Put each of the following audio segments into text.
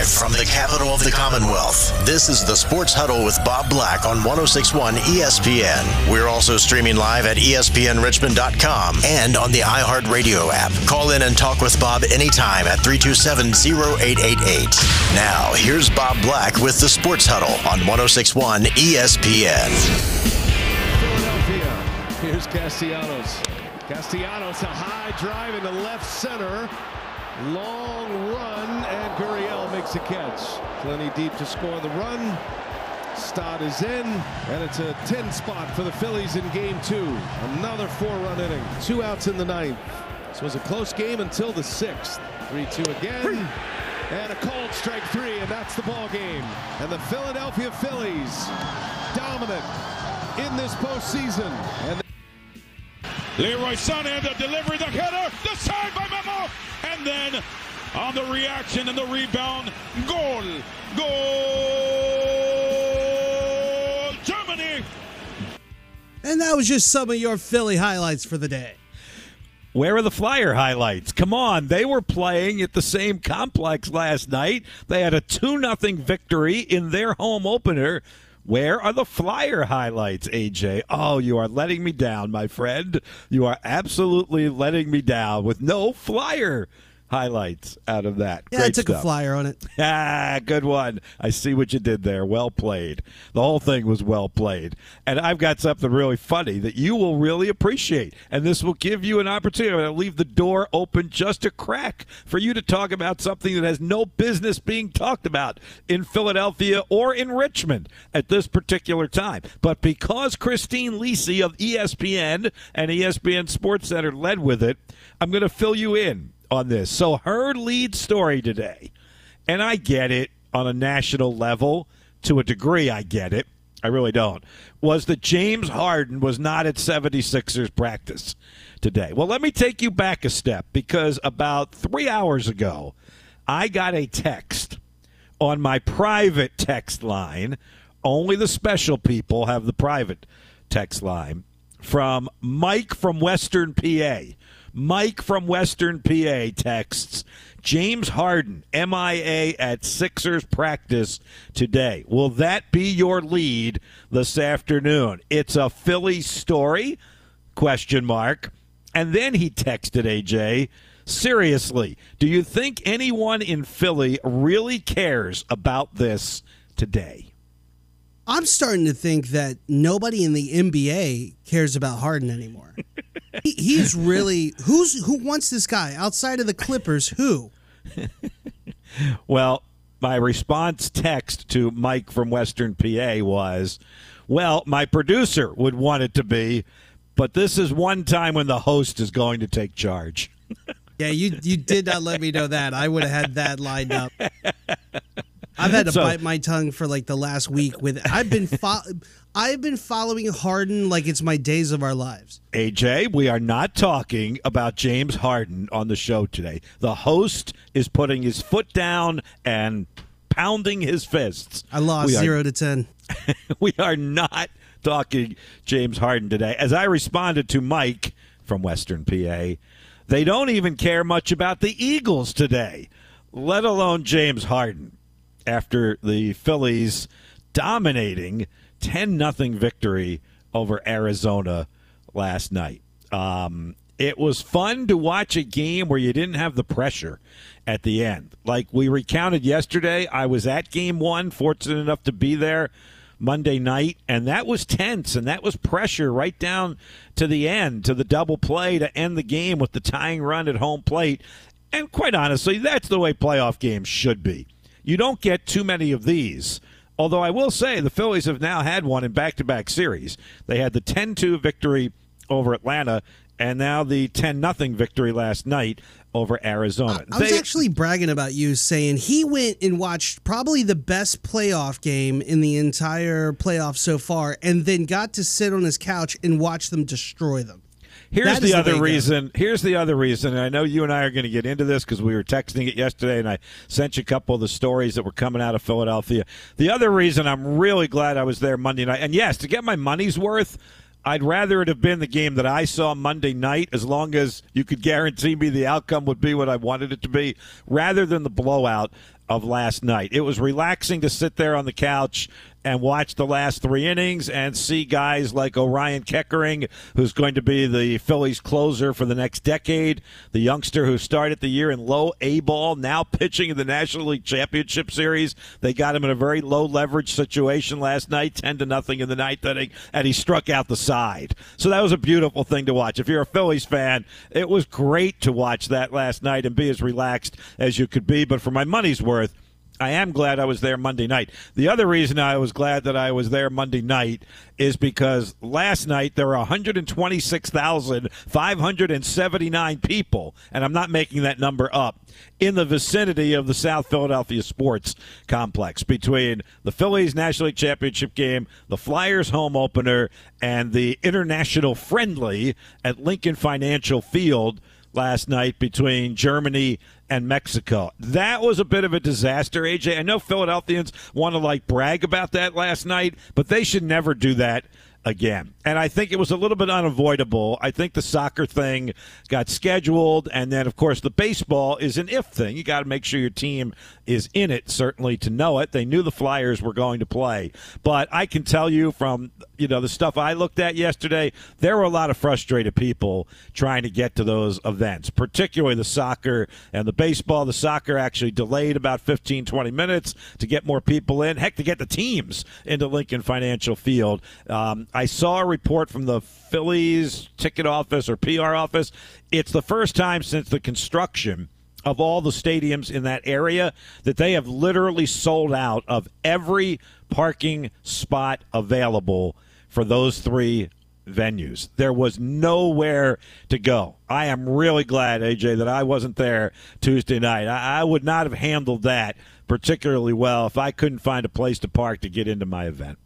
Live from the capital of the Commonwealth, this is the Sports Huddle with Bob Black on 1061 ESPN. We're also streaming live at ESPNRichmond.com and on the iHeartRadio app. Call in and talk with Bob anytime at 327 0888. Now, here's Bob Black with the Sports Huddle on 1061 ESPN. Philadelphia. Here's Castellanos. Castellanos, a high drive into left center. Long run, and Gurriel makes a catch. Plenty deep to score the run. Stott is in, and it's a 10 spot for the Phillies in game two. Another four run inning. Two outs in the ninth. This was a close game until the sixth. 3 2 again. And a cold strike three, and that's the ball game. And the Philadelphia Phillies dominant in this postseason. And Leroy Sané, the delivery, the header, the save by Memo, and then on the reaction and the rebound, goal, goal, Germany. And that was just some of your Philly highlights for the day. Where are the Flyer highlights? Come on, they were playing at the same complex last night. They had a 2 0 victory in their home opener. Where are the Flyer highlights, AJ? Oh, you are letting me down, my friend. You are absolutely letting me down with no Flyer highlights out of that. Yeah, Great I took stuff. a flyer on it. Ah, good one. I see what you did there. Well played. The whole thing was well played. And I've got something really funny that you will really appreciate. And this will give you an opportunity. I'm going to leave the door open just a crack for you to talk about something that has no business being talked about in Philadelphia or in Richmond at this particular time. But because Christine Lisi of ESPN and ESPN Sports Center led with it, I'm going to fill you in on this. So her lead story today and I get it on a national level to a degree. I get it. I really don't. Was that James Harden was not at 76ers practice today. Well, let me take you back a step because about three hours ago, I got a text on my private text line. Only the special people have the private text line from Mike from Western PA. Mike from Western PA texts James Harden, MIA at Sixers practice today. Will that be your lead this afternoon? It's a Philly story? Question mark. And then he texted AJ, seriously, do you think anyone in Philly really cares about this today? I'm starting to think that nobody in the NBA cares about Harden anymore. he, he's really who's who wants this guy outside of the Clippers? Who? Well, my response text to Mike from Western PA was, well, my producer would want it to be, but this is one time when the host is going to take charge. Yeah, you you did not let me know that. I would have had that lined up. I've had to So- bite my tongue for like the last week with I've been fo- I've been following Harden like it's my days of our lives. AJ, we are not talking about James Harden on the show today. The host is putting his foot down and pounding his fists. I lost We are- zero to ten. we are not talking James Harden today. As I responded to Mike from Western PA, they don't even care much about the Eagles today, let alone James Harden. After the Phillies dominating 10 nothing victory over Arizona last night. Um, it was fun to watch a game where you didn't have the pressure at the end. Like we recounted yesterday, I was at game one, fortunate enough to be there Monday night, and that was tense and that was pressure right down to the end, to the double play to end the game with the tying run at home plate. And quite honestly, that's the way playoff games should be. You don't get too many of these. Although I will say the Phillies have now had one in back to back series. They had the 10 2 victory over Atlanta and now the 10 0 victory last night over Arizona. I was They- actually bragging about you saying he went and watched probably the best playoff game in the entire playoff so far and then got to sit on his couch and watch them destroy them. Here's the the other to go. reason. Here's the other reason. And I know you and I are going to get into this because we were texting it yesterday, and I sent you a couple of the stories that were coming out of Philadelphia. The other reason I'm really glad I was there Monday night, and yes, to get my money's worth, I'd rather it have been the game that I saw Monday night, as long as you could guarantee me the outcome would be what I wanted it to be, rather than the blowout of last night. It was relaxing to sit there on the couch and watch the last three innings and see guys like Orion Kerkering, who's going to be the Phillies closer for the next decade, the youngster who started the year in low A ball, now pitching in the National League Championship Series. They got him in a very low leverage situation last night, 10 to nothing in the ninth inning, and he struck out the side. So that was a beautiful thing to watch. If you're a Phillies fan, it was great to watch that last night and be as relaxed as you could be. But for my money's worth, I am glad I was there Monday night. The other reason I was glad that I was there Monday night is because last night there were 126,579 people, and I'm not making that number up, in the vicinity of the South Philadelphia Sports Complex between the Phillies National League Championship game, the Flyers home opener, and the international friendly at Lincoln Financial Field last night between Germany and Mexico. That was a bit of a disaster, AJ. I know Philadelphians want to like brag about that last night, but they should never do that again. And I think it was a little bit unavoidable. I think the soccer thing got scheduled, and then, of course, the baseball is an if thing. You got to make sure your team is in it, certainly, to know it. They knew the Flyers were going to play. But I can tell you from, you know, the stuff I looked at yesterday, there were a lot of frustrated people trying to get to those events, particularly the soccer and the baseball. The soccer actually delayed about 15, 20 minutes to get more people in. Heck, to get the teams into Lincoln Financial Field. Um, I saw a report from the Phillies ticket office or PR office. It's the first time since the construction of all the stadiums in that area that they have literally sold out of every parking spot available for those three venues. There was nowhere to go. I am really glad, AJ, that I wasn't there Tuesday night. I, I, would not have handled that particularly well if I couldn't find a place to park to get into my event.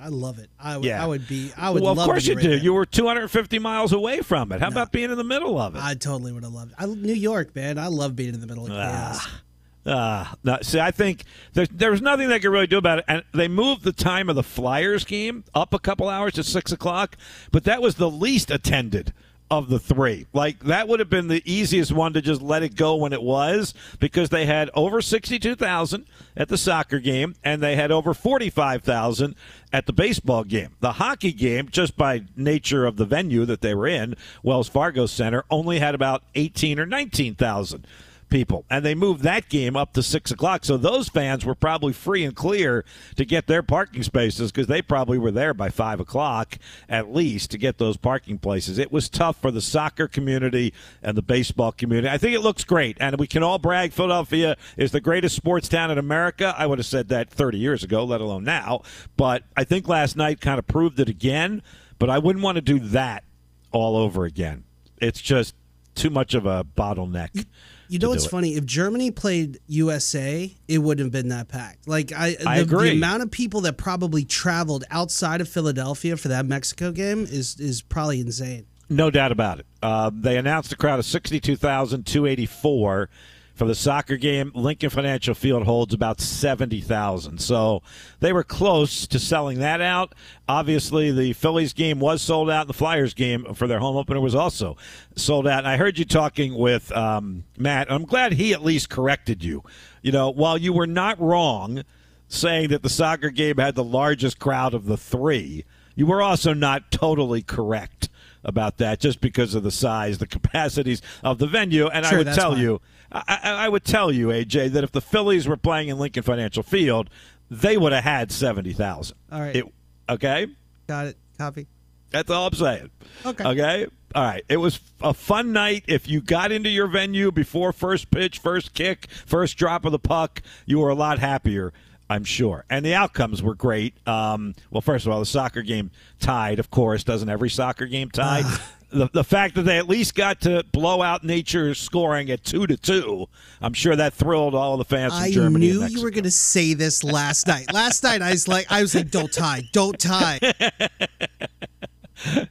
I love it. I would. Yeah. I would be. I would. Well, of course you right do. There. You were 250 miles away from it. How no, about being in the middle of it? I totally would have loved it. I, New York, man. I love being in the middle of chaos. Ah. Uh, no, see, I think there's there's nothing they could really do about it. And they moved the time of the Flyers game up a couple hours to six o'clock, but that was the least attended of the three. Like that would have been the easiest one to just let it go when it was because they had over 62,000 at the soccer game and they had over 45,000 at the baseball game. The hockey game just by nature of the venue that they were in, Wells Fargo Center, only had about 18 or 19,000 people. And they moved that game up to 6 o'clock. So those fans were probably free and clear to get their parking spaces because they probably were there by 5 o'clock at least to get those parking places. It was tough for the soccer community and the baseball community. I think it looks great. And we can all brag Philadelphia is the greatest sports town in America. I would have said that 30 years ago, let alone now. But I think last night kind of proved it again. But I wouldn't want to do that all over again. It's just too much of a bottleneck. You know what's funny? If Germany played USA, it wouldn't have been that packed. Like I, I the, agree. the amount of people that probably traveled outside of Philadelphia for that Mexico game is is probably insane. No doubt about it. Uh, they announced a crowd of sixty-two thousand two eighty-four for the soccer game, Lincoln Financial Field holds about 70,000. So they were close to selling that out. Obviously, the Phillies game was sold out. The Flyers game for their home opener was also sold out. And I heard you talking with um, Matt. I'm glad he at least corrected you. You know, while you were not wrong saying that the soccer game had the largest crowd of the three, you were also not totally correct about that just because of the size, the capacities of the venue. And sure, I would tell fine. you, I, I, would tell you, AJ, that if the Phillies were playing in Lincoln Financial Field, they would have had seventy thousand. All right. It, okay. Got it. Copy. That's all I'm saying. Okay. Okay. All right. It was a fun night. If you got into your venue before first pitch, first kick, first drop of the puck, you were a lot happier. I'm sure. And the outcomes were great. Um, well, first of all, the soccer game tied, of course. Doesn't every soccer game tie? The, the fact that they at least got to blow out nature's scoring at two to two, I'm sure that thrilled all the fans from I Germany. I knew you were going to say this last night. Last night, I was like, I was like, don't tie, don't tie.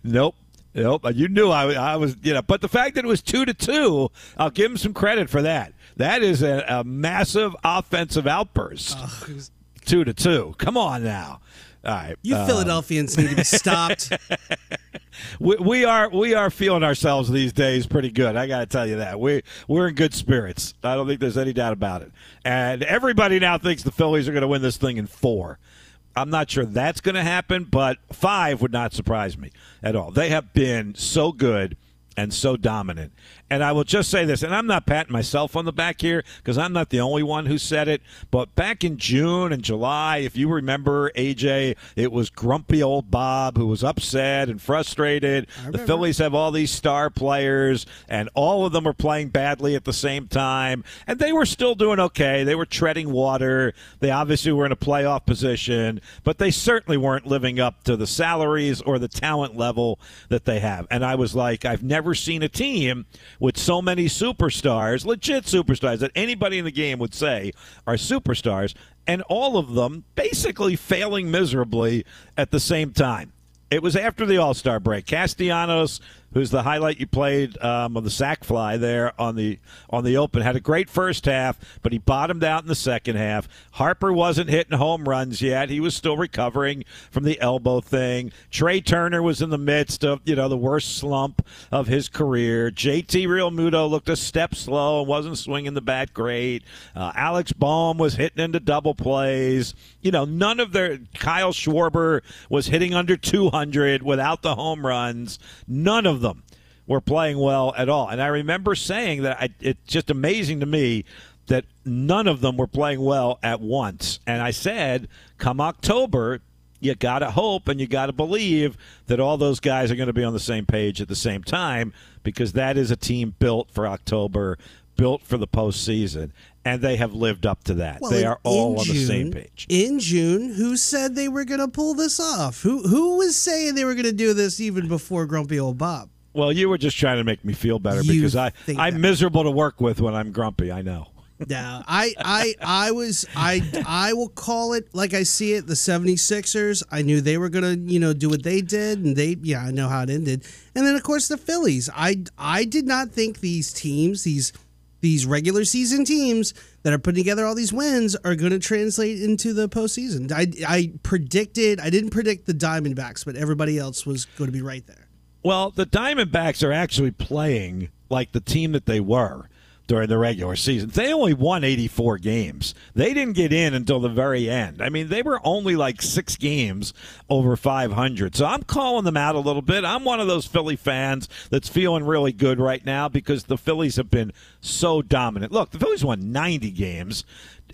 nope. Nope, you knew I, I was, you know. But the fact that it was two to two, I'll give him some credit for that. That is a, a massive offensive outburst. was... Two to two. Come on now. All right. You uh, Philadelphians need to be stopped. we, we are we are feeling ourselves these days pretty good. I got to tell you that we we're in good spirits. I don't think there's any doubt about it. And everybody now thinks the Phillies are going to win this thing in four. I'm not sure that's going to happen, but five would not surprise me at all. They have been so good and so dominant. And I will just say this, and I'm not patting myself on the back here because I'm not the only one who said it. But back in June and July, if you remember, AJ, it was grumpy old Bob who was upset and frustrated. The Phillies have all these star players, and all of them are playing badly at the same time. And they were still doing okay. They were treading water. They obviously were in a playoff position, but they certainly weren't living up to the salaries or the talent level that they have. And I was like, I've never seen a team with so many superstars, legit superstars that anybody in the game would say are superstars, and all of them basically failing miserably at the same time. It was after the All Star break. Castellanos who's the highlight you played um, of the sack fly there on the on the open. Had a great first half, but he bottomed out in the second half. Harper wasn't hitting home runs yet; he was still recovering from the elbow thing. Trea Turner was in the midst of you know the worst slump of his career. JT Realmuto looked a step slow and wasn't swinging the bat great. Uh, Alec Bohm was hitting into double plays. You know, none of their Kyle Schwarber was hitting under 200 without the home runs. None of them them were playing well at all. And I remember saying that I, it's just amazing to me that none of them were playing well at once. And I said, come October, you got to hope and you got to believe that all those guys are going to be on the same page at the same time because that is a team built for October, built for the postseason. And they have lived up to that. Well, they are all on the same page. In June, who said they were going to pull this off? Who who was saying they were going to do this even before Grumpy Old Bob? Well, you were just trying to make me feel better You because I, think I'm miserable to work with when I'm grumpy. I know. No, I, I, I was, I, I will call it like I see it. The 76ers, I knew they were gonna, you know, do what they did, and they, yeah, I know how it ended. And then of course the Phillies. I, I did not think these teams, these, these regular season teams that are putting together all these wins are going to translate into the postseason. I, I predicted, I didn't predict the Diamondbacks, but everybody else was going to be right there. Well, the Diamondbacks are actually playing like the team that they were during the regular season. They only won 84 games. They didn't get in until the very end. I mean, they were only like six games over 500. So I'm calling them out a little bit. I'm one of those Philly fans that's feeling really good right now because the Phillies have been so dominant. Look, the Phillies won 90 games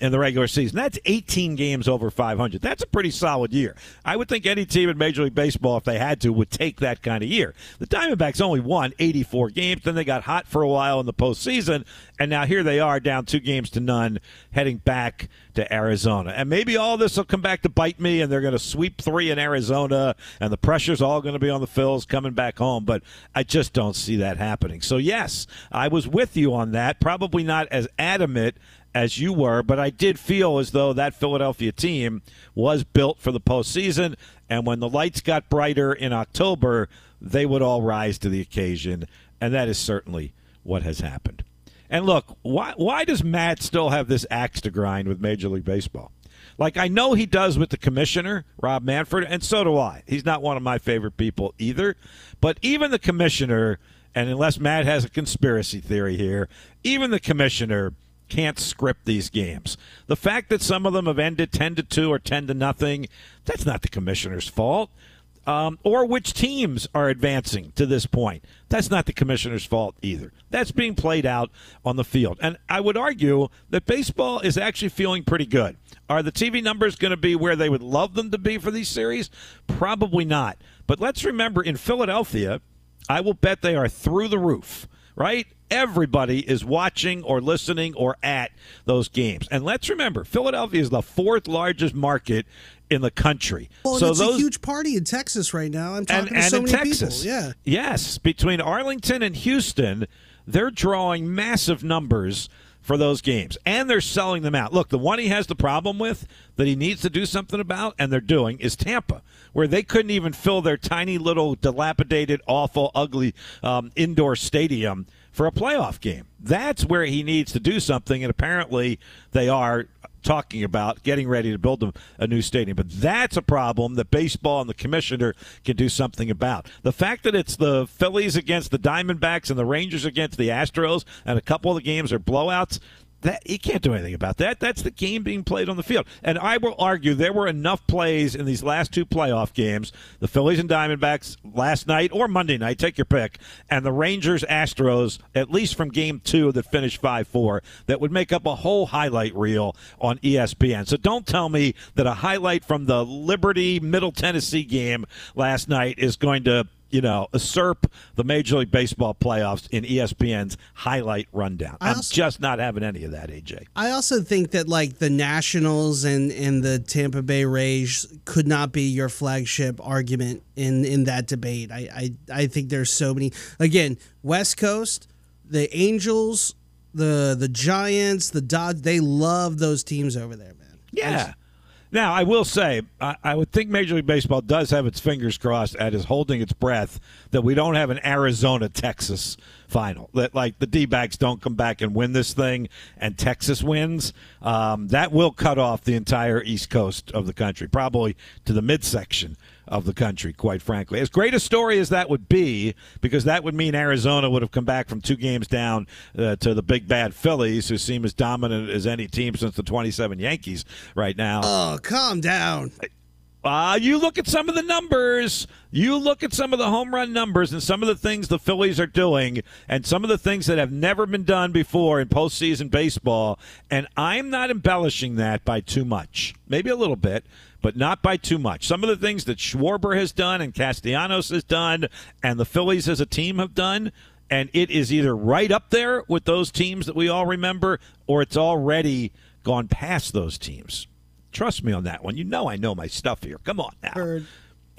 in the regular season. That's 18 games over 500. That's a pretty solid year. I would think any team in Major League Baseball, if they had to, would take that kind of year. The Diamondbacks only won 84 games, then they got hot for a while in the postseason, and now here they are down two games to none, heading back to Arizona. And maybe all this will come back to bite me, and they're going to sweep three in Arizona, and the pressure's all going to be on the Phils coming back home. But I just don't see that happening. So, yes, I was with you on that. Probably not as adamant as you were, but I did feel as though that Philadelphia team was built for the postseason. And when the lights got brighter in October, they would all rise to the occasion. And that is certainly what has happened. And look, why, why does Matt still have this axe to grind with Major League Baseball? Like I know he does with the commissioner, Rob Manfred, and so do I. He's not one of my favorite people either. But even the commissioner, and unless Matt has a conspiracy theory here, even the commissioner can't script these games. The fact that some of them have ended 10 to 2 or 10 to nothing, that's not the commissioner's fault. Um, or which teams are advancing to this point. That's not the commissioner's fault either. That's being played out on the field. And I would argue that baseball is actually feeling pretty good. Are the TV numbers going to be where they would love them to be for these series? Probably not. But let's remember in Philadelphia, I will bet they are through the roof, right? Everybody is watching or listening or at those games. And let's remember, Philadelphia is the fourth largest market in the country. Well, so it's those a huge party in Texas right now. I'm talking and, to so many Texas. people. Yeah. Yes, between Arlington and Houston, they're drawing massive numbers for those games, and they're selling them out. Look, the one he has the problem with that he needs to do something about, and they're doing, is Tampa, where they couldn't even fill their tiny little dilapidated, awful, ugly um, indoor stadium for a playoff game. That's where he needs to do something, and apparently they are talking about getting ready to build a, a, new stadium. But that's a problem that baseball and the commissioner can do something about. The fact that it's the Phillies against the Diamondbacks and the Rangers against the Astros, and a couple of the games are blowouts, that he can't do anything about that. That's the game being played on the field. And I will argue there were enough plays in these last two playoff games, the Phillies and Diamondbacks last night or Monday night, take your pick, and the Rangers Astros, at least from game two that finished 5 4, that would make up a whole highlight reel on ESPN. So don't tell me that a highlight from the Liberty Middle Tennessee game last night is going to you know, usurp the Major League Baseball playoffs in ESPN's highlight rundown. I am just not having any of that, AJ. I also think that like the Nationals and and the Tampa Bay Rays could not be your flagship argument in in that debate. I I, I think there's so many. Again, West Coast, the Angels, the the Giants, the Dodgers, they love those teams over there, man. Yeah. Now, I will say, I, I, would think Major League Baseball does have its fingers crossed and is holding its breath that we don't have an Arizona Texas final. That, like, the D backs don't come back and win this thing and Texas wins. Um, that will cut off the entire East Coast of the country, probably to the midsection of the country, quite frankly. As great a story as that would be, because that would mean Arizona would have come back from two games down uh, to the big bad Phillies, who seem as dominant as any team since the 27 Yankees right now. Oh, calm down. Uh, you look at some of the numbers. You look at some of the home run numbers and some of the things the Phillies are doing and some of the things that have never been done before in postseason baseball. And I'm not embellishing that by too much. Maybe a little bit, but not by too much. Some of the things that Schwarber has done and Castellanos has done and the Phillies as a team have done, and it is either right up there with those teams that we all remember or it's already gone past those teams. Trust me on that one. You know I know my stuff here. Come on now. Heard.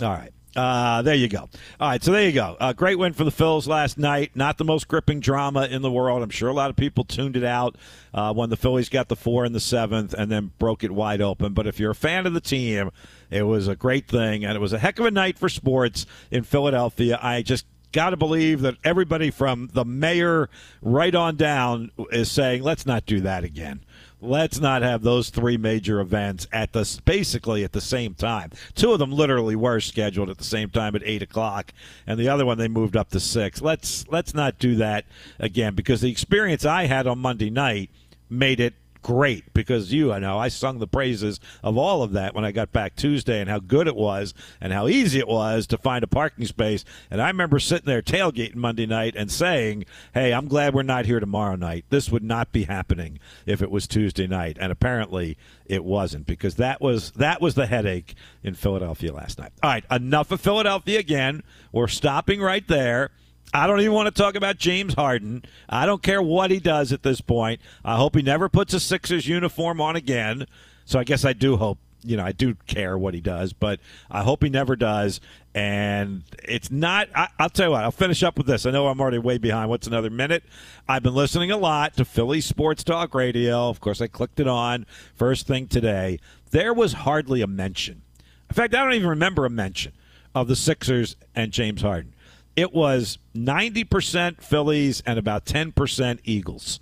All right. Uh, there you go. All right, so there you go. Uh, great win for the Phils last night. Not the most gripping drama in the world. I'm sure a lot of people tuned it out uh, when the Phillies got the four in the seventh and then broke it wide open. But if you're a fan of the team, it was a great thing, and it was a heck of a night for sports in Philadelphia. I just got to believe that everybody from the mayor right on down is saying, let's not do that again let's not have those three major events at the basically at the same time. Two of them literally were scheduled at the same time at eight o'clock, and the other one they moved up to six. Let's let's not do that again because the experience I had on Monday night made it great because you, I know, I sung the praises of all of that when I got back Tuesday and how good it was and how easy it was to find a parking space. And I remember sitting there tailgating Monday night and saying, hey, I'm glad we're not here tomorrow night. This would not be happening if it was Tuesday night. And apparently it wasn't because that was that was the headache in Philadelphia last night. All right, enough of Philadelphia again. We're stopping right there. I don't even want to talk about James Harden. I don't care what he does at this point. I hope he never puts a Sixers uniform on again. So I guess I do hope, you know, I do care what he does, but I hope he never does. And it's not, I, will tell you what, I'll finish up with this. I know I'm already way behind. What's another minute? I've been listening a lot to Philly Sports Talk Radio. Of course, I clicked it on first thing today. There was hardly a mention. In fact, I don't even remember a mention of the Sixers and James Harden it was 90% Phillies and about 10% Eagles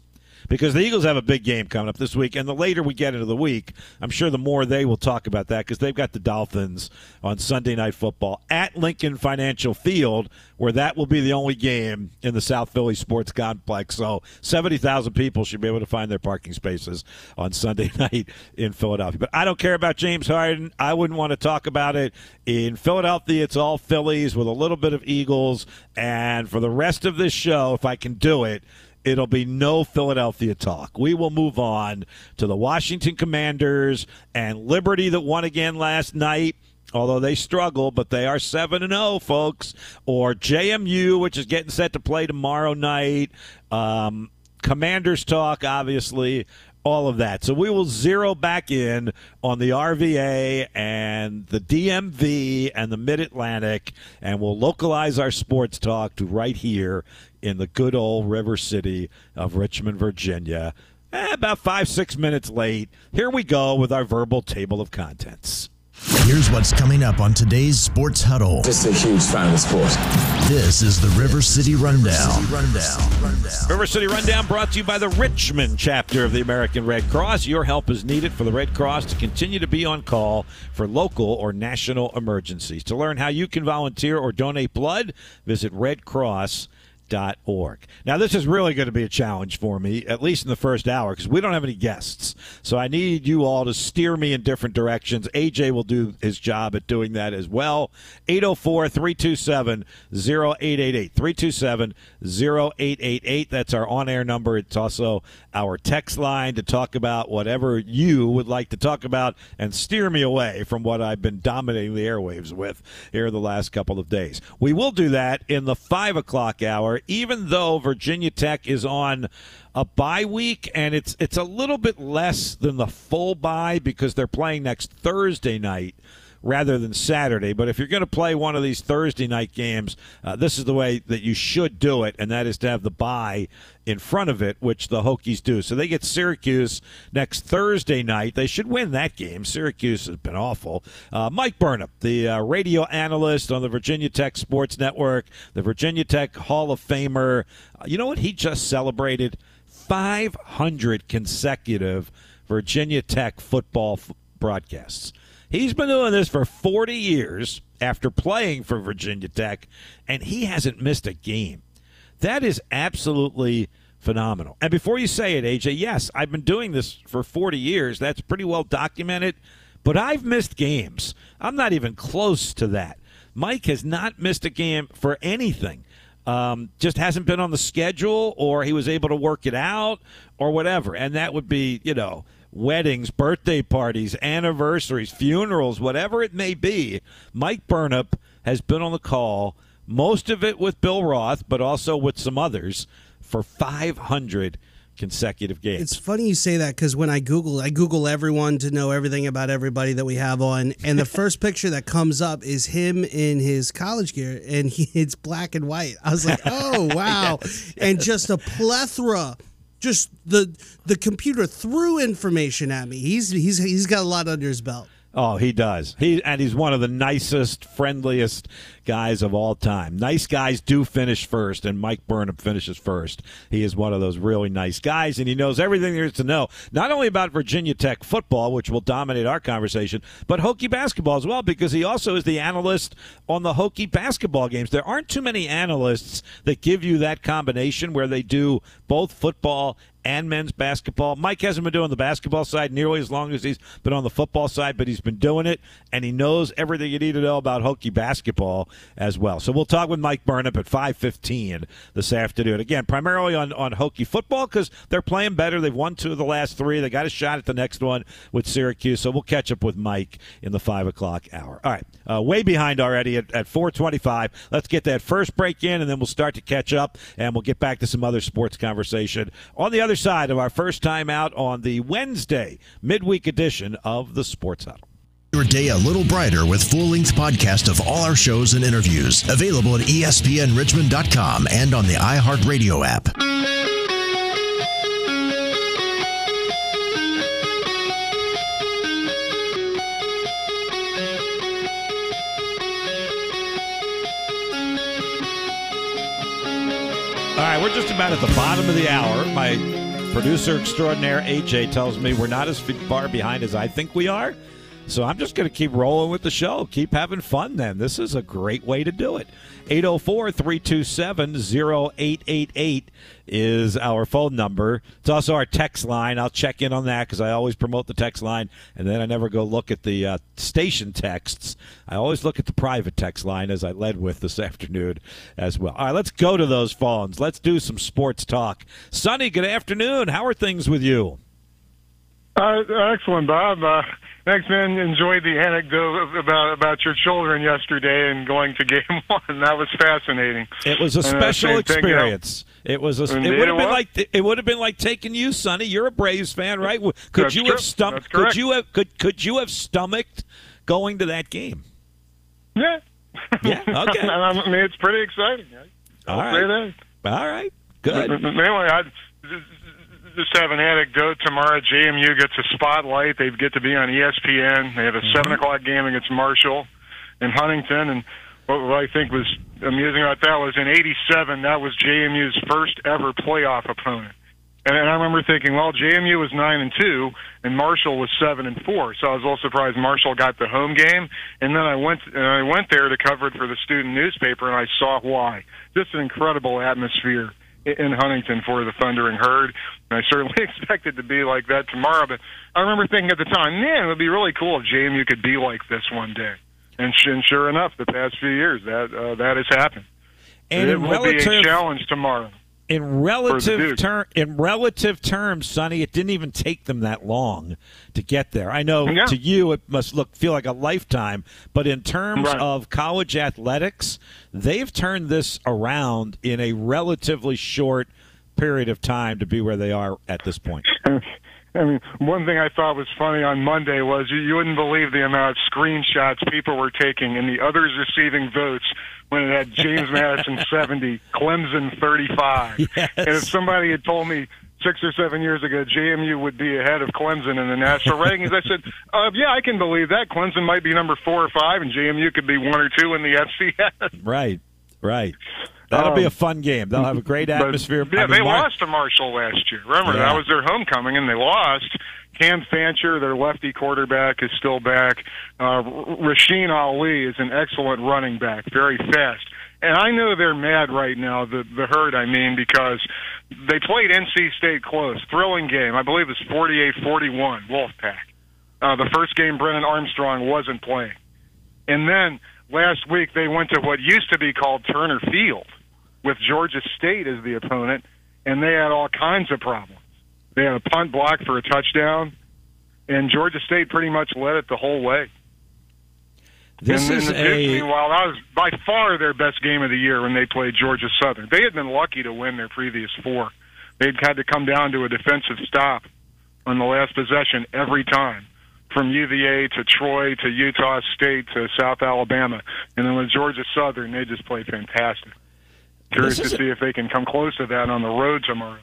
because the Eagles have a big game coming up this week. And the later we get into the week, I'm sure the more they will talk about that because they've got the Dolphins on Sunday Night Football at Lincoln Financial Field, where that will be the only game in the South Philly Sports Complex. So 70,000 people should be able to find their parking spaces on Sunday night in Philadelphia. But I don't care about James Harden. I wouldn't want to talk about it. In Philadelphia, it's all Phillies with a little bit of Eagles. And for the rest of this show, if I can do it, it'll be no Philadelphia talk. We will move on to the Washington Commanders and Liberty that won again last night. Although they struggle, but they are 7 and 0, folks. Or JMU, which is getting set to play tomorrow night. Um, Commanders talk, obviously all of that. So we will zero back in on the RVA and the DMV and the Mid Atlantic, and we'll localize our sports talk to right here in the good old River City of Richmond, Virginia. Eh, about five, six minutes late. Here we go with our verbal table of contents. Here's what's coming up on today's Sports Huddle. Just a huge fan of the sport This is the River City Rundown. River City Rundown brought to you by the Richmond chapter of the American Red Cross. Your help is needed for the Red Cross to continue to be on call for local or national emergencies. To learn how you can volunteer or donate blood, visit Red Cross org. Now, this is really going to be a challenge for me, at least in the first hour, because we don't have any guests. So I need you all to steer me in different directions. AJ will do his job at doing that as well. 804 327 0888. 327 0888. That's our on air number. It's also our text line to talk about whatever you would like to talk about and steer me away from what I've been dominating the airwaves with here the last couple of days. We will do that in the 5 o'clock hour even though Virginia Tech is on a bye week and it's it's a little bit less than the full bye because they're playing next Thursday night rather than Saturday. But if you're going to play one of these Thursday night games, uh, this is the way that you should do it, and that is to have the bye in front of it, which the Hokies do. So they get Syracuse next Thursday night. They should win that game. Syracuse has been awful. Uh, Mike Burnop, the uh, radio analyst on the Virginia Tech Sports Network, the Virginia Tech Hall of Famer. Uh, you know what he just celebrated? 500 consecutive Virginia Tech football f- broadcasts. He's been doing this for 40 years after playing for Virginia Tech, and he hasn't missed a game. That is absolutely phenomenal. And before you say it, AJ, yes, I've been doing this for 40 years. That's pretty well documented. But I've missed games. I'm not even close to that. Mike has not missed a game for anything. Um, just hasn't been on the schedule, or he was able to work it out, or whatever. And that would be, you know, weddings, birthday parties, anniversaries, funerals, whatever it may be. Mike Burnop has been on the call, most of it with Bill Roth, but also with some others, for 500 consecutive games. It's funny you say that because when I Google, I Google everyone to know everything about everybody that we have on, and the first picture that comes up is him in his college gear, and he, it's black and white. I was like, oh wow, yes, and just a plethora just the the computer threw information at me. He's he's he's got a lot under his belt. Oh, he does. He and he's one of the nicest, friendliest guys of all time. Nice guys do finish first, and Mike Burnop finishes first. He is one of those really nice guys, and he knows everything there is to know, not only about Virginia Tech football, which will dominate our conversation, but Hokie basketball as well, because he also is the analyst on the Hokie basketball games. There aren't too many analysts that give you that combination where they do both football and men's basketball. Mike hasn't been doing the basketball side nearly as long as he's been on the football side, but he's been doing it, and he knows everything you need to know about Hokie basketball as well. So we'll talk with Mike Burnop at 5:15 this afternoon. Again, primarily on on Hokie football because they're playing better. They've won two of the last three. They got a shot at the next one with Syracuse. So we'll catch up with Mike in the five o'clock hour. All right, uh, way behind already at, at 4:25. Let's get that first break in, and then we'll start to catch up, and we'll get back to some other sports conversation on the other side of our first time out on the Wednesday midweek edition of the Sports Huddle. Your day a little brighter with full length podcast of all our shows and interviews. Available at ESPNRichmond.com and on the iHeartRadio app. All right, we're just about at the bottom of the hour. My producer extraordinaire AJ tells me we're not as far behind as I think we are. So I'm just going to keep rolling with the show. Keep having fun then. This is a great way to do it. 804 327 0888 is our phone number. It's also our text line. I'll check in on that because I always promote the text line and then I never go look at the uh, station texts. I always look at the private text line as I led with this afternoon as well. All right, let's go to those phones. Let's do some sports talk. Sonny, good afternoon. How are things with you? Uh, excellent, Bob. Uh, Thanks, man. Enjoyed the anecdote about about your children yesterday and going to game one. That was fascinating. It was a special experience. It was a. It would have been like it would have been like taking you, Sonny. You're a Braves fan, right? Could That's you true. have stomached? Could you have could could you have stomached going to that game? Yeah. Yeah. Okay. I mean, it's pretty exciting. All right. All right. Good. Anyway, I just have an anecdote. Tomorrow, JMU gets a spotlight. They get to be on ESPN. They have a mm-hmm. seven o'clock game against Marshall in Huntington, and what, I think was amusing about that was in '87 that was JMU's first ever playoff opponent. And, and I remember thinking, well, JMU was nine and two, and Marshall was seven and four. So I was a little surprised Marshall got the home game. And then I went and I went there to cover it for the student newspaper, and I saw why. Just an incredible atmosphere in Huntington for the Thundering Herd. And I certainly expected to be like that tomorrow. But I remember thinking at the time, man, it would be really cool if JMU could be like this one day. And, and sure enough, the past few years, that uh, that has happened. And it will relative, be a challenge tomorrow. In relative term, in relative terms, Sonny, it didn't even take them that long to get there. I know Yeah. to you it must look feel like a lifetime, but in terms Right. of college athletics, they've turned this around in a relatively short period of time to be where they are at this point. I mean, one thing I thought was funny on Monday was you, you wouldn't believe the amount of screenshots people were taking and the others receiving votes when it had James Madison 70, Clemson 35. Yes. And if somebody had told me six or seven years ago JMU would be ahead of Clemson in the national rankings, I said, uh, yeah, I can believe that. Clemson might be number four or five, and JMU could be one or two in the FCS. Right, right. That'll be Um, a fun game. They'll have a great But, atmosphere. yeah, I mean, they lost to Marshall last year. Remember, Yeah. that was their homecoming, and they lost. Cam Fancher, their lefty quarterback, is still back. Uh, Rasheen Ali is an excellent running back, very fast. And I know they're mad right now, the the herd, I mean, because they played NC State close. Thrilling game. I believe it's 48-41, Wolfpack. Uh, the first game, Brennan Armstrong wasn't playing. And then last week, they went to what used to be called Turner Field with Georgia State as the opponent, and they had all kinds of problems. They had a punt block for a touchdown, and Georgia State pretty much led it the whole way. this and, is and the Duke, a meanwhile, that was by far their best game of the year when they played Georgia Southern. They had been lucky to win their previous four. They'd had to come down to a defensive stop on the last possession every time, from UVA to Troy to Utah State to South Alabama, and then with Georgia Southern, they just played fantastic. Curious to a- see if they can come close to that on the road tomorrow.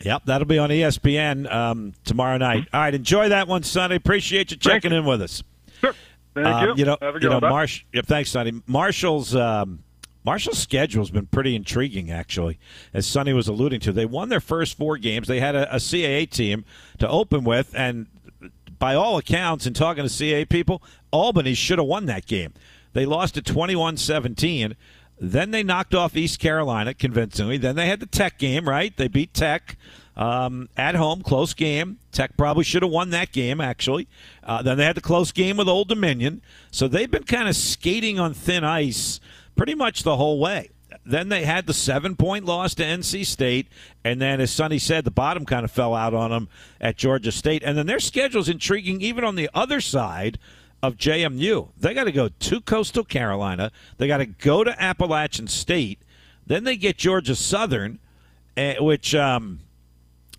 Yep, that'll be on ESPN um, tomorrow night. All right, enjoy that one, Sonny. Appreciate you checking in with us. Sure. Thank Um, you. know, Have a you know, Marsh. Yep, thanks, Sonny. Marshall's um, Marshall's schedule's been pretty intriguing, actually. As Sonny was alluding to, they won their first four games. They had a, a CAA team to open with, and by all accounts, in talking to CAA people, Albany should have won that game. They lost at 21-17. Then they knocked off East Carolina convincingly. Then they had the Tech game, right? They beat Tech um, at home, close game. Tech probably should have won that game, actually. Uh, then they had the close game with Old Dominion. So they've been kind of skating on thin ice pretty much the whole way. Then they had the seven point loss to NC State. And then, as Sonny said, the bottom kind of fell out on them at Georgia State. And then their schedule's intriguing even on the other side of JMU. They got to go to Coastal Carolina. They got to go to Appalachian State. Then they get Georgia Southern, eh, which um,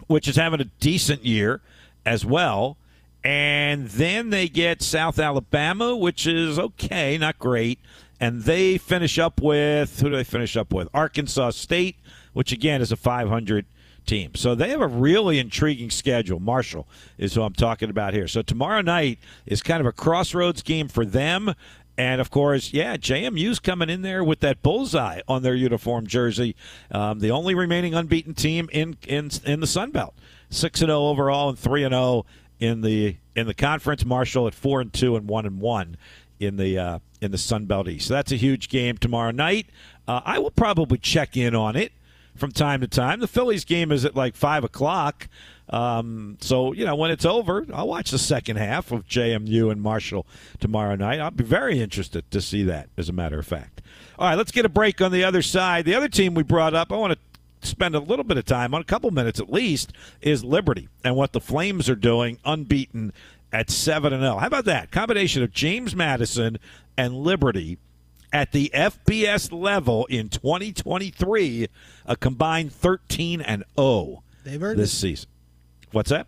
which is having a decent year as well. And then they get South Alabama, which is okay, not great. And they finish up with who do they finish up with? Arkansas State, which again is a 500 team. So they have a really intriguing schedule. Marshall is who I'm talking about here. So tomorrow night is kind of a crossroads game for them. And of course, yeah, JMU's coming in there with that bullseye on their uniform jersey. Um, the only remaining unbeaten team in in in the Sun Belt, six and zero overall and three and zero in the in the conference. Marshall at four and two and one and one in the uh, in the Sun Belt East. So that's a huge game tomorrow night. Uh, I will probably check in on it from time to time. The Phillies game is at like five o'clock. Um, so you know when it's over, I'll watch the second half of JMU and Marshall tomorrow night. I'll be very interested to see that. As a matter of fact. All right, let's get a break on the other side. The other team we brought up, I want to spend a little bit of time on, a couple minutes at least, is Liberty and what the Flames are doing, unbeaten at seven and zero. How about that combination of James Madison and Liberty? At the FBS level in 2023, a combined 13 and 0 They've earned this it. season. What's that?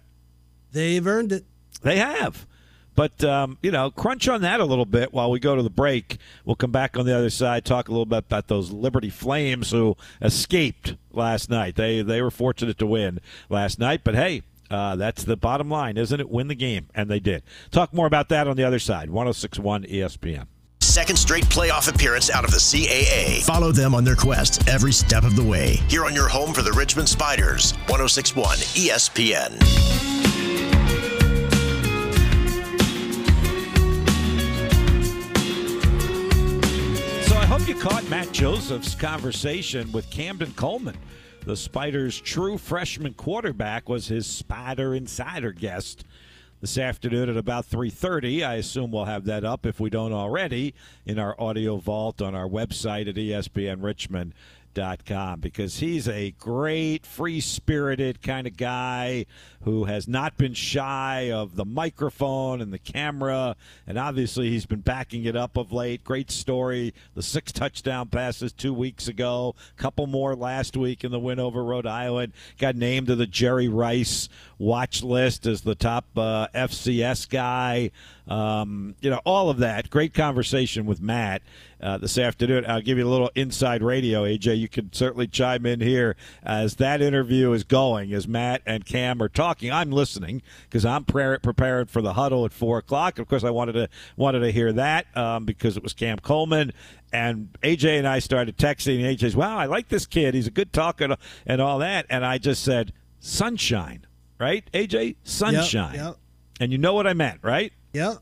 They've earned it. They have. But, um, you know, crunch on that a little bit while we go to the break. We'll come back on the other side, talk a little bit about those Liberty Flames who escaped last night. They, they were fortunate to win last night. But, hey, uh, that's the bottom line, isn't it? Win the game. And they did. Talk more about that on the other side. 1061 ESPN. Second straight playoff appearance out of the CAA. Follow them on their quest every step of the way. Here on your home for the Richmond Spiders, 1061 ESPN. So I hope you caught Matt Joseph's conversation with Camden Coleman. The Spiders' true freshman quarterback was his Spider Insider guest this afternoon at about 3.30 i assume we'll have that up if we don't already in our audio vault on our website at espnrichmond com because he's a great, free spirited kind of guy who has not been shy of the microphone and the camera. And obviously, he's been backing it up of late. Great story. The six touchdown passes two weeks ago, couple more last week in the win over Rhode Island. Got named to the Jerry Rice watch list as the top uh, FCS guy. Um, you know, all of that. Great conversation with Matt uh, this afternoon. I'll give you a little inside radio, AJ. You can certainly chime in here as that interview is going, as Matt and Cam are talking. I'm listening because I'm pre- prepared for the huddle at four o'clock. Of course, I wanted to wanted to hear that um, because it was Cam Coleman and AJ and I started texting. And AJ's, "Wow, I like this kid. He's a good talker and all that." And I just said, "Sunshine." Right, AJ? Sunshine. Yep, yep. And you know what I meant, right? Yep.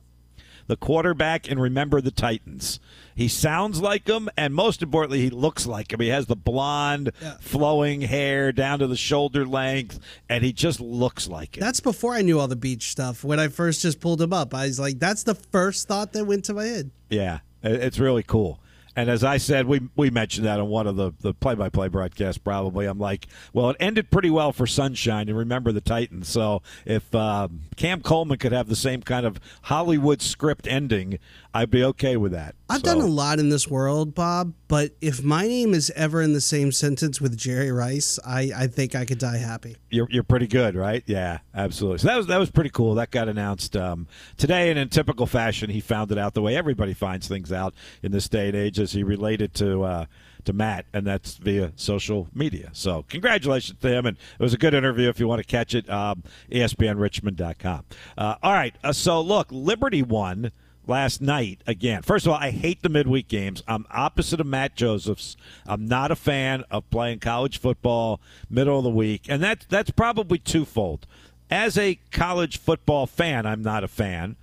The quarterback and remember the Titans. He sounds like him, and most importantly, he looks like him. He has the blonde, Yeah. flowing hair down to the shoulder length, and he just looks like it. That's before I knew all the beach stuff. When I first just pulled him up, I was like, that's the first thought that went to my head. Yeah, it's really cool. And as I said, we we mentioned that on one of the the play by play broadcasts. Probably, I'm like, well, it ended pretty well for Sunshine, and remember the Titans. So if um, Cam Coleman could have the same kind of Hollywood script ending, I'd be okay with that. I've So- done a lot in this world, Bob, but if my name is ever in the same sentence with Jerry Rice, I, I think I could die happy. You're, you're pretty good, right? Yeah, absolutely. So that was that was pretty cool. That got announced um, today, and in typical fashion, he found it out the way everybody finds things out in this day and age, as he related to uh, to Matt, and that's via social media. So congratulations to him, and it was a good interview. If you want to catch it, um, ESPNRichmond.com. Uh, all right, uh, so look, Liberty won last night again. First of all, I hate the midweek games. I'm opposite of Matt Josephs. I'm not a fan of playing college football middle of the week, and that's that's probably twofold. As a college football fan, I'm not a fan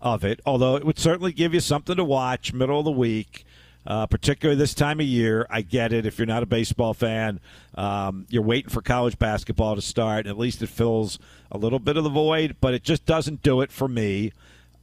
of it, although it would certainly give you something to watch middle of the week. Uh, particularly this time of year, I get it. If you're not a baseball fan, um, you're waiting for college basketball to start. At least it fills a little bit of the void, but it just doesn't do it for me.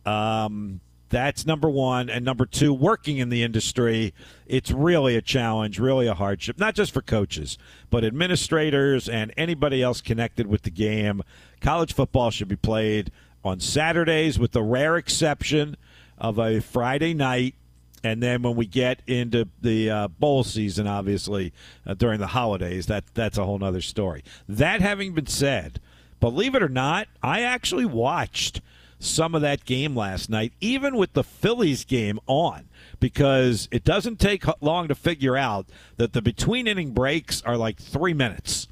Um, that's number one. And number two, working in the industry, it's really a challenge, really a hardship, not just for coaches, but administrators and anybody else connected with the game. College football should be played on Saturdays, with the rare exception of a Friday night. And then when we get into the uh, bowl season, obviously uh, during the holidays, that that's a whole other story. That having been said, believe it or not, I actually watched some of that game last night, even with the Phillies game on, because it doesn't take long to figure out that the between inning breaks are like three minutes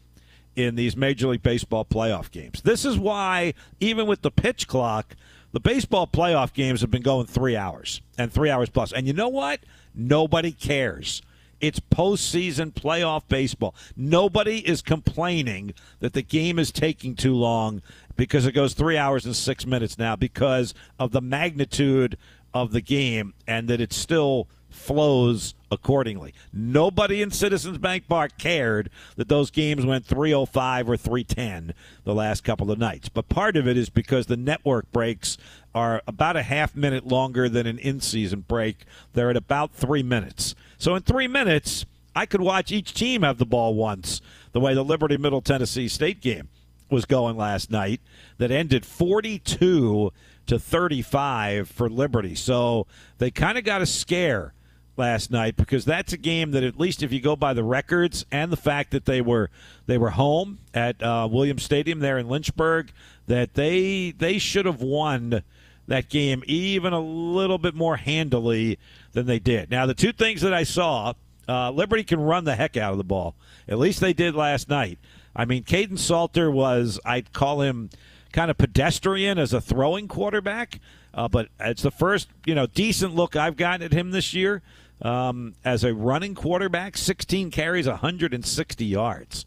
in these Major League Baseball playoff games. This is why, even with the pitch clock, the baseball playoff games have been going three hours and three hours plus. And you know what? Nobody cares. It's postseason playoff baseball. Nobody is complaining that the game is taking too long because it goes three hours and six minutes now because of the magnitude of the game and that it still flows accordingly. Nobody in Citizens Bank Park cared that those games went 305 or 310 the last couple of nights. But part of it is because the network breaks are about a half minute longer than an in season break. They're at about three minutes. So in three minutes, I could watch each team have the ball once, the way the Liberty Middle Tennessee State game was going last night that ended 42 to 35 for Liberty. So they kind of got a scare last night because that's a game that at least if you go by the records and the fact that they were they were home at uh, Williams Stadium there in Lynchburg that they they should have won that game even a little bit more handily than they did. Now the two things that I saw, uh, Liberty can run the heck out of the ball. At least they did last night. I mean, Kaidon Salter was I'd call him kind of pedestrian as a throwing quarterback, uh, but it's the first you know decent look I've gotten at him this year um, as a running quarterback. 16 carries, 160 yards.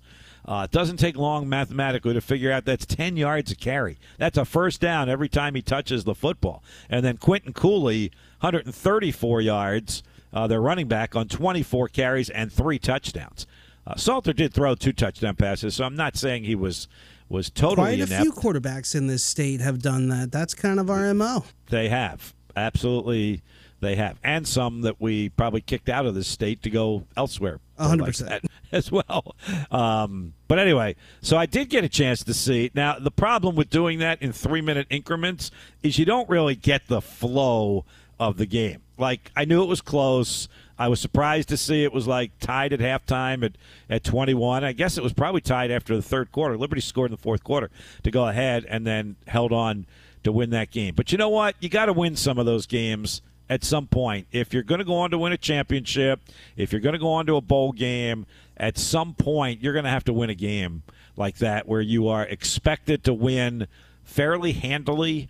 Uh, it doesn't take long mathematically to figure out that's 10 yards a carry. That's a first down every time he touches the football. And then Quinton Cooley, 134 yards, uh, their running back, on 24 carries and three touchdowns. Uh, Salter did throw two touchdown passes, so I'm not saying he was was totally Quite a inept. few quarterbacks in this state have done that. That's kind of our mo. They have absolutely, they have, and some that we probably kicked out of the state to go elsewhere. A hundred like percent. that as well. Um, but anyway, so I did get a chance to see. Now the problem with doing that in three minute increments is you don't really get the flow of the game. Like I knew it was close. I was surprised to see it was like tied at halftime at, at 21. I guess it was probably tied after the third quarter. Liberty scored in the fourth quarter to go ahead and then held on to win that game. But you know what? You got to win some of those games at some point. If you're going to go on to win a championship, if you're going to go on to a bowl game, at some point you're going to have to win a game like that where you are expected to win fairly handily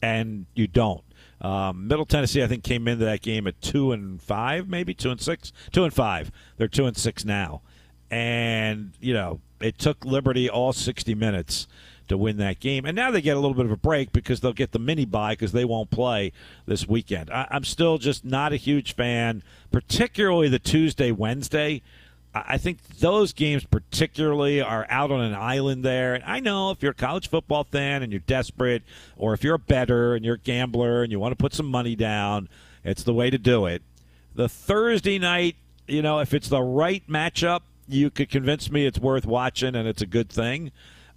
and you don't. Um, Middle Tennessee, I think, came into that game at two and five, maybe two and six, two and five. They're two and six now, and you know it took Liberty all sixty minutes to win that game, and now they get a little bit of a break because they'll get the mini bye because they won't play this weekend. I, I'm still just not a huge fan, particularly the Tuesday Wednesday. I think those games particularly are out on an island there. And I know if you're a college football fan and you're desperate, or if you're a better and you're a gambler and you want to put some money down, it's the way to do it. The Thursday night, you know, if it's the right matchup, you could convince me it's worth watching and it's a good thing.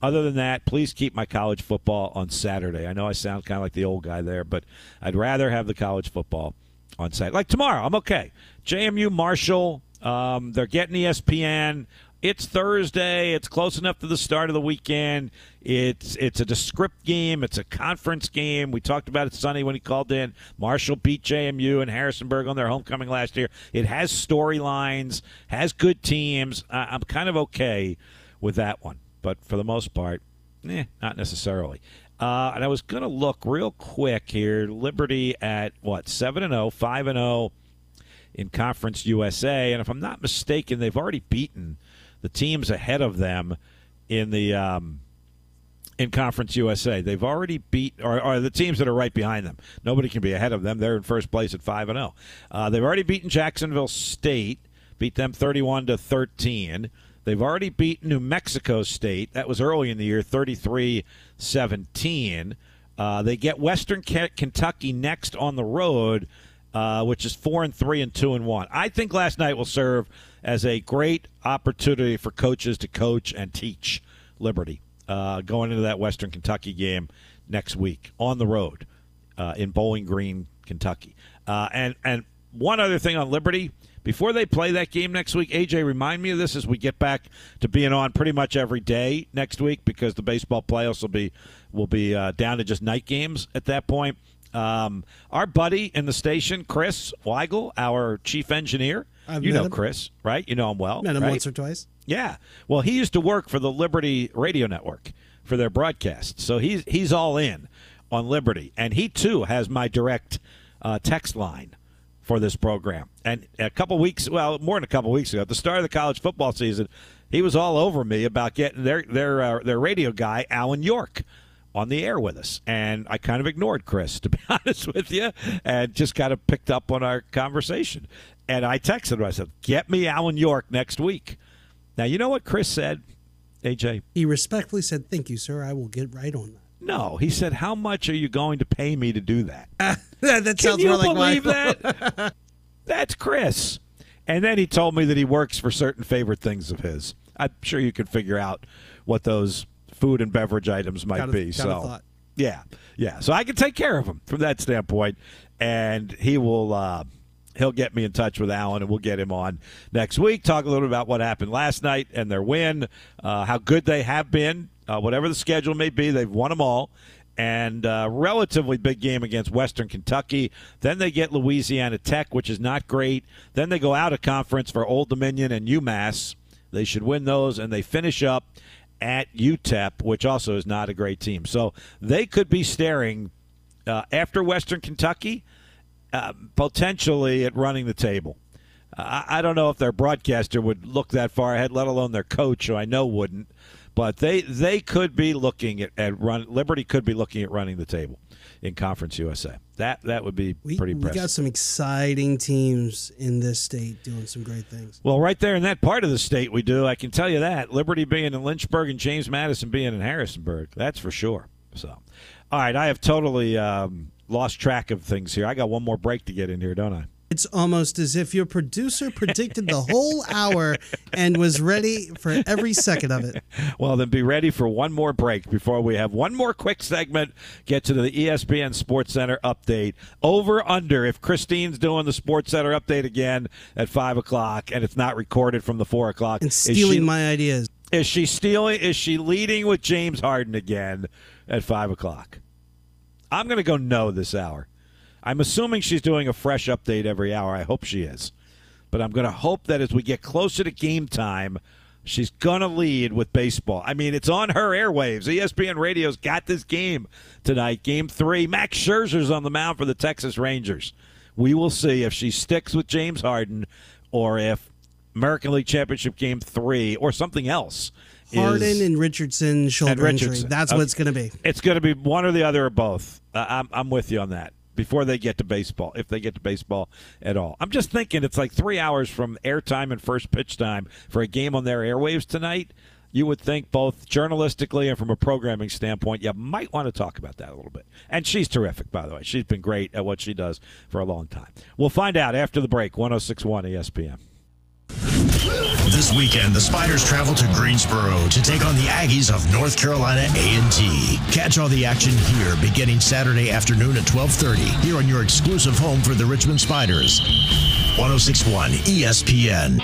Other than that, please keep my college football on Saturday. I know I sound kind of like the old guy there, but I'd rather have the college football on Saturday. Like tomorrow, I'm okay. JMU Marshall, um, they're getting ESPN. It's Thursday. It's close enough to the start of the weekend. It's it's a descript game. It's a conference game. We talked about it Sunday when he called in. Marshall beat JMU and Harrisonburg on their homecoming last year. It has storylines, has good teams. I, I'm kind of okay with that one, but for the most part, eh, not necessarily. Uh, and I was going to look real quick here. Liberty at what seven and 0, 5 and zero in Conference USA, and if I'm not mistaken, they've already beaten the teams ahead of them in the um, in Conference USA. They've already beat, or, or, the teams that are right behind them. Nobody can be ahead of them. They're in first place at five and zero. Uh, they've already beaten Jacksonville State, beat them 31 to 13. They've already beaten New Mexico State. That was early in the year, 33 17. Uh, they get Western Kentucky next on the road uh, which is four and three and two and one. I think last night will serve as a great opportunity for coaches to coach and teach Liberty uh, going into that Western Kentucky game next week on the road uh, in Bowling Green, Kentucky. Uh, and and one other thing on Liberty. Before they play that game next week, AJ, remind me of this as we get back to being on pretty much every day next week because the baseball playoffs will be will be uh, down to just night games at that point. Um, our buddy in the station, Chris Weigel, our chief engineer. I've you know him. Chris, right? You know him well. Met him right? once or twice. Yeah. Well, he used to work for the Liberty Radio Network for their broadcast, so he's he's all in on Liberty, and he too has my direct uh, text line for this program. And a couple weeks, well, more than a couple weeks ago, at the start of the college football season, he was all over me about getting their their uh, their radio guy Alan York on the air with us. And I kind of ignored Chris, to be honest with you, and just kind of picked up on our conversation. And I texted him. I said, "Get me Alan York next week." Now you know what Chris said, AJ. He respectfully said, "Thank you, sir. I will get right on that." No, he said, "How much are you going to pay me to do that?" that Can sounds you more like believe my that? That's Chris. And then he told me that he works for certain favorite things of his. I'm sure you can figure out what those food and beverage items might Got a- be. so thought. yeah, yeah. So I can take care of him from that standpoint, and he will. Uh, he'll get me in touch with Alan, and we'll get him on next week. Talk a little bit about what happened last night and their win, uh, how good they have been, uh, whatever the schedule may be. They've won them all. And uh, relatively big game against Western Kentucky. Then they get Louisiana Tech, which is not great. Then they go out of conference for Old Dominion and UMass. They should win those, and they finish up at UTEP, which also is not a great team. So they could be staring uh, after Western Kentucky, uh, potentially at running the table. I, I don't know if their broadcaster would look that far ahead, let alone their coach, who I know wouldn't. But they they could be looking at, at run. Liberty could be looking at running the table in Conference USA. That that would be We, pretty we got some exciting teams in this state doing some great things. Well, right there in that part of the state, we do. I can tell you that. Liberty being in Lynchburg and James Madison being in Harrisonburg. That's for sure. So, all right, I have totally um, lost track of things here. I got one more break to get in here, don't I? It's almost as if your producer predicted the whole hour and was ready for every second of it. Well, then be ready for one more break before we have one more quick segment. Get to the ESPN Sports Center update. Over under if Christine's doing the Sports Center update again at five o'clock and it's not recorded from the four o'clock. And stealing she- my ideas. Is she stealing? Is she leading with James Harden again at five o'clock? I'm going to go no this hour. I'm assuming she's doing a fresh update every hour. I hope she is. But I'm going to hope that as we get closer to game time, she's going to lead with baseball. I mean, it's on her airwaves. ESPN Radio's got this game tonight, game three. Max Scherzer's on the mound for the Texas Rangers. We will see if she sticks with James Harden or if American League Championship game three or something else. Harden and Richardson shoulder And injury. Richardson. That's Okay. what it's going to be. It's going to be one or the other or both. Uh, I'm, I'm with you on that. Before they get to baseball, if they get to baseball at all, I'm just thinking it's like three hours from airtime and first pitch time for a game on their airwaves tonight. You would think both journalistically and from a programming standpoint, you might want to talk about that a little bit. And she's terrific, by the way. She's been great at what she does for a long time. We'll find out after the break. 1061 ESPN. This weekend, the Spiders travel to Greensboro to take on the Aggies of North Carolina A&T. Catch all the action here beginning Saturday afternoon at 12:30 here on your exclusive home for the Richmond Spiders. 1061 ESPN.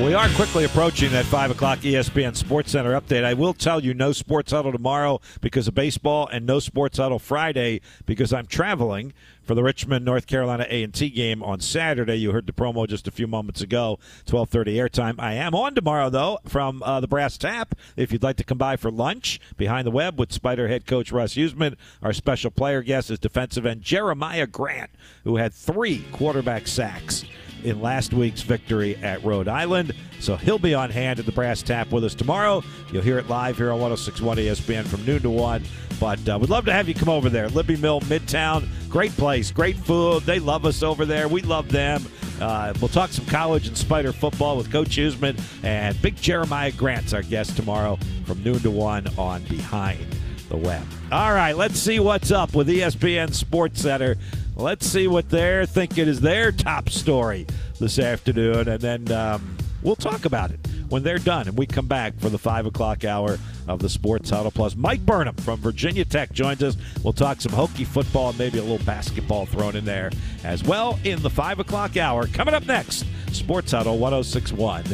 We are quickly approaching that 5 o'clock ESPN Sports Center update. I will tell you no Sports Huddle tomorrow because of baseball and no Sports Huddle Friday because I'm traveling for the Richmond, North Carolina A&T game on Saturday. You heard the promo just a few moments ago, 1230 airtime. I am on tomorrow, though, from uh, the Brass Tap. If you'd like to come by for lunch behind the web with Spider head coach Russ Huesman, our special player guest is defensive end Jeremiah Grant, who had three quarterback sacks in last week's victory at Rhode Island. So he'll be on hand at the Brass Tap with us tomorrow. You'll hear it live here on 1061 ESPN from noon to 1. But uh, we'd love to have you come over there. Libbie Mill, Midtown. Great place, great food. They love us over there. We love them. Uh, we'll talk some college and spider football with Coach Huesman and Big Jeremiah Grant's our guest tomorrow from noon to 1 on Behind the Web. All right, let's see what's up with ESPN Sports Center. Let's see what they're thinking is their top story this afternoon, and then um, we'll talk about it when they're done. And we come back for the 5 o'clock hour of the Sports Huddle Plus. Mike Burnop from Virginia Tech joins us. We'll talk some Hokie football and maybe a little basketball thrown in there as well in the 5 o'clock hour. Coming up next, Sports Huddle 1061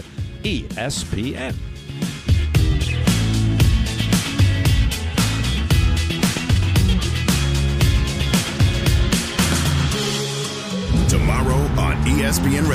ESPN. On ESPN